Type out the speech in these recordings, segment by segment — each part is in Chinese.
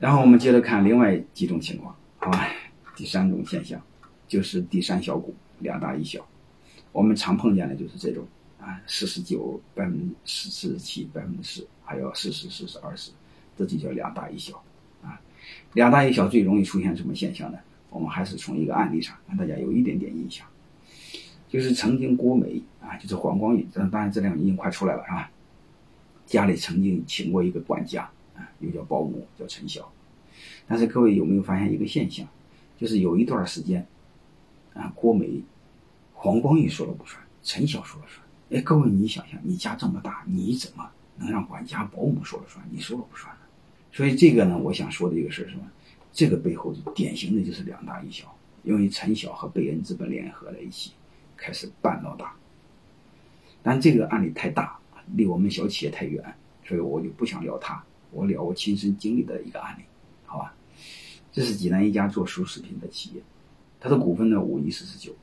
然后我们接着看另外几种情况，好吧？第三种现象就是第三小股两大一小，我们常碰见的就是这种啊，四十九百分之四十七百分之四，还有四十四十二十，这就叫两大一小啊。两大一小最容易出现什么现象呢？我们还是从一个案例上让大家有一点点印象，就是曾经郭美啊，就是黄光裕，当然这两已经快出来了是吧？家里曾经请过一个管家又叫保姆，叫陈晓。但是各位有没有发现一个现象？就是有一段时间啊，郭美、黄光裕说了不算，陈晓说了算。哎，各位你想想，你家这么大，你怎么能让管家、保姆说了算？你说了不算呢？所以这个呢，我想说的一个事是什么？这个背后典型的就是两大一小，因为陈晓和贝恩资本联合在一起，开始办老大。但这个案例太大，离我们小企业太远，所以我就不想聊它。我聊我亲身经历的一个案例，好吧？这是济南一家做熟食品的企业，它的股份呢五一四十九。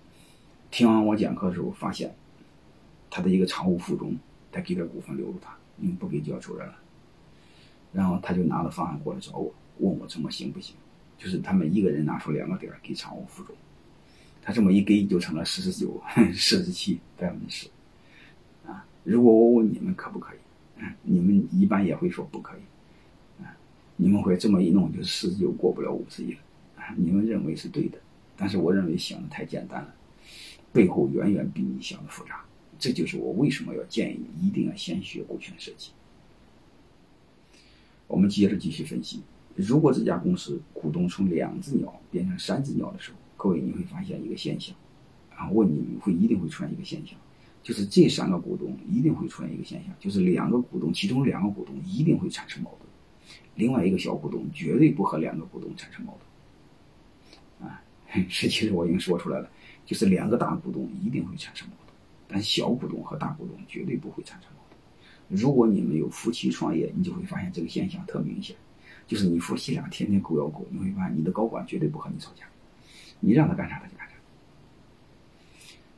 听完我讲课的时候，发现他的一个常务副总，他给点股份留住他，因为不给就要走人了。然后他就拿了方案过来找我。问我这么行不行？就是他们一个人拿出两个点给常务副总，他这么一给就成了四十九、四十七百分之十啊！如果我问你们可不可以？你们一般也会说不可以！你们会这么一弄，就四十九过不了五十亿了啊！你们认为是对的，但是我认为想的太简单了，背后远远比你想的复杂。这就是我为什么要建议你一定要先学股权设计。我们接着继续分析。如果这家公司股东从两只鸟变成三只鸟的时候，各位你会发现一个现象，啊，问你会一定会出现一个现象，就是这三个股东一定会出现一个现象，就是两个股东其中两个股东一定会产生矛盾，另外一个小股东绝对不和两个股东产生矛盾，啊，这其实我已经说出来了，就是两个大股东一定会产生矛盾，但小股东和大股东绝对不会产生矛盾。如果你们有夫妻创业，你就会发现这个现象特明显。就是你夫妻俩天天狗咬狗，你会发现你的高管绝对不和你吵架，你让他干啥他就干啥。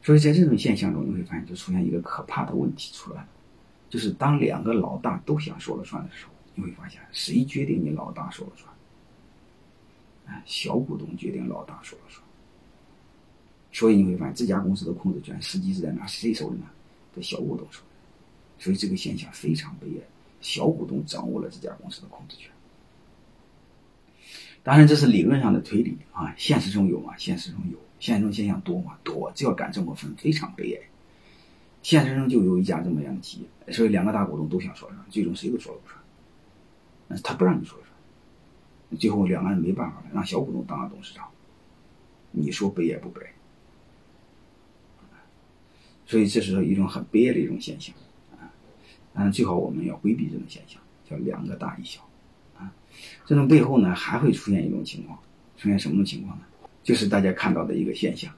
所以在这种现象中，你会发现就出现一个可怕的问题出来了，就是当两个老大都想说了算的时候，你会发现谁决定你老大说了算？小股东决定老大说了算。所以你会发现这家公司的控制权实际是在哪？谁手里呢？在小股东手里。所以这个现象非常悲哀，小股东掌握了这家公司的控制权。当然，这是理论上的推理啊，现实中有吗？现实中有，现实中现象多吗？多，只要敢这么分，非常悲哀。现实中就有一家这么样的企业，所以两个大股东都想说了算，最终谁都说了不算。他不让你说了，最后两个人没办法了，让小股东当了董事长。你说悲哀不悲？所以这是一种很悲哀的一种现象啊。当然，最好我们要规避这种现象，叫两个大一小。啊这种背后呢，还会出现一种情况，出现什么情况呢？就是大家看到的一个现象，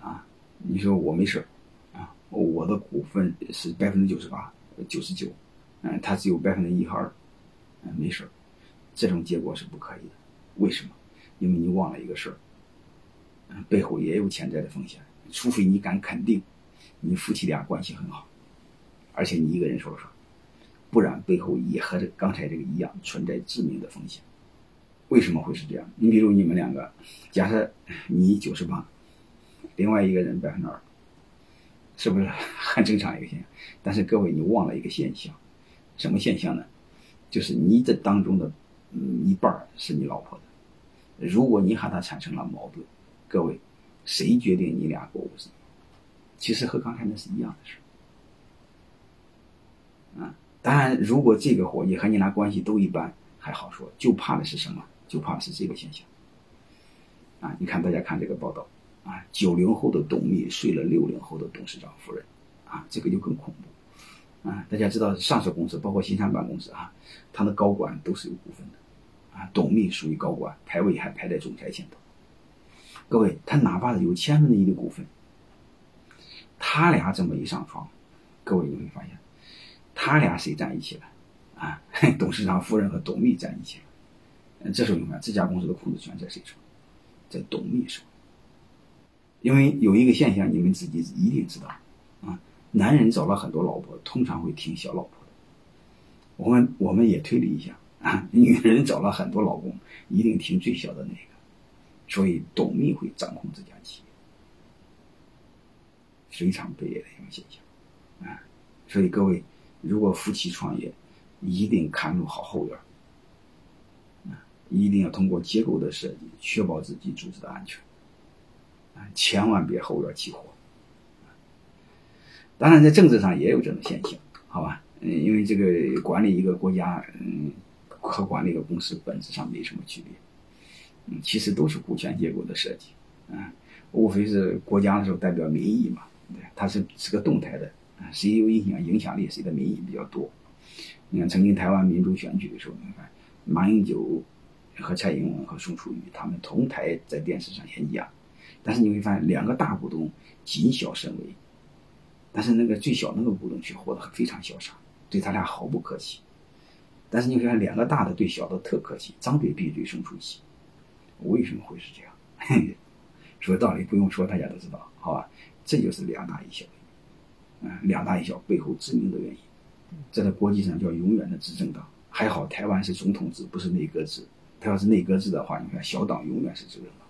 啊，你说我没事啊，我的股份是百分之九十八、九十九，嗯，他只有百分之一和二，嗯，没事儿这种结果是不可以的。为什么？因为你忘了一个事儿，背后也有潜在的风险。除非你敢肯定，你夫妻俩关系很好，而且你一个人说了算。不然背后也和这刚才这个一样，存在致命的风险。为什么会是这样？你比如你们两个，假设你九十八，另外一个人百分之二，是不是很正常一个现象？但是各位，你忘了一个现象，什么现象呢？就是你这当中的嗯一半是你老婆的。如果你和她产生了矛盾，各位，谁决定你俩过五十？其实和刚才那是一样的事啊。当然，如果这个伙计和你俩关系都一般，还好说。就怕的是什么？就怕的是这个现象。啊，你看，大家看这个报道，啊，九零后的董秘睡了六零后的董事长夫人，啊，这个就更恐怖。啊，大家知道，上市公司包括新三板公司啊，它的高管都是有股份的，啊，董秘属于高管，排位还排在总裁前头。各位，他哪怕是有千分之一的股份，他俩这么一上床，各位你会发现。他俩谁站一起了？啊，董事长夫人和董秘站一起了。这时候你看，这家公司的控制权在谁手？在董秘手。因为有一个现象，你们自己一定知道，男人找了很多老婆，通常会听小老婆的。我们我们也推理一下，啊，女人找了很多老公，一定听最小的那个，所以董秘会掌控这家企业，非常悲哀的一种现象，啊，所以各位，如果夫妻创业，一定看住好后院，啊，一定要通过结构的设计，确保自己组织的安全，啊，千万别后院起火。当然，在政治上也有这种现象，好吧？嗯，因为这个管理一个国家，嗯，和管理一个公司本质上没什么区别，嗯，其实都是股权结构的设计，啊，无非是国家的时候代表民意嘛，对，它是是个动态的，啊，谁有影响影响力，谁的民意比较多。你看，曾经台湾民主选举的时候，你看马英九和蔡英文和宋楚瑜他们同台在电视上演讲，但是你会发现两个大股东谨小慎微。但是那个最小那个股东却活得非常潇洒，对他俩毫不客气。但是你看两个大的对小的特客气，张嘴闭嘴生出气，为什么会是这样？说道理不用说，大家都知道，好吧？这就是两大一小，嗯，两大一小背后致命的原因。这在国际上叫永远的执政党。还好台湾是总统制，不是内阁制。他要是内阁制的话，你看小党永远是执政党。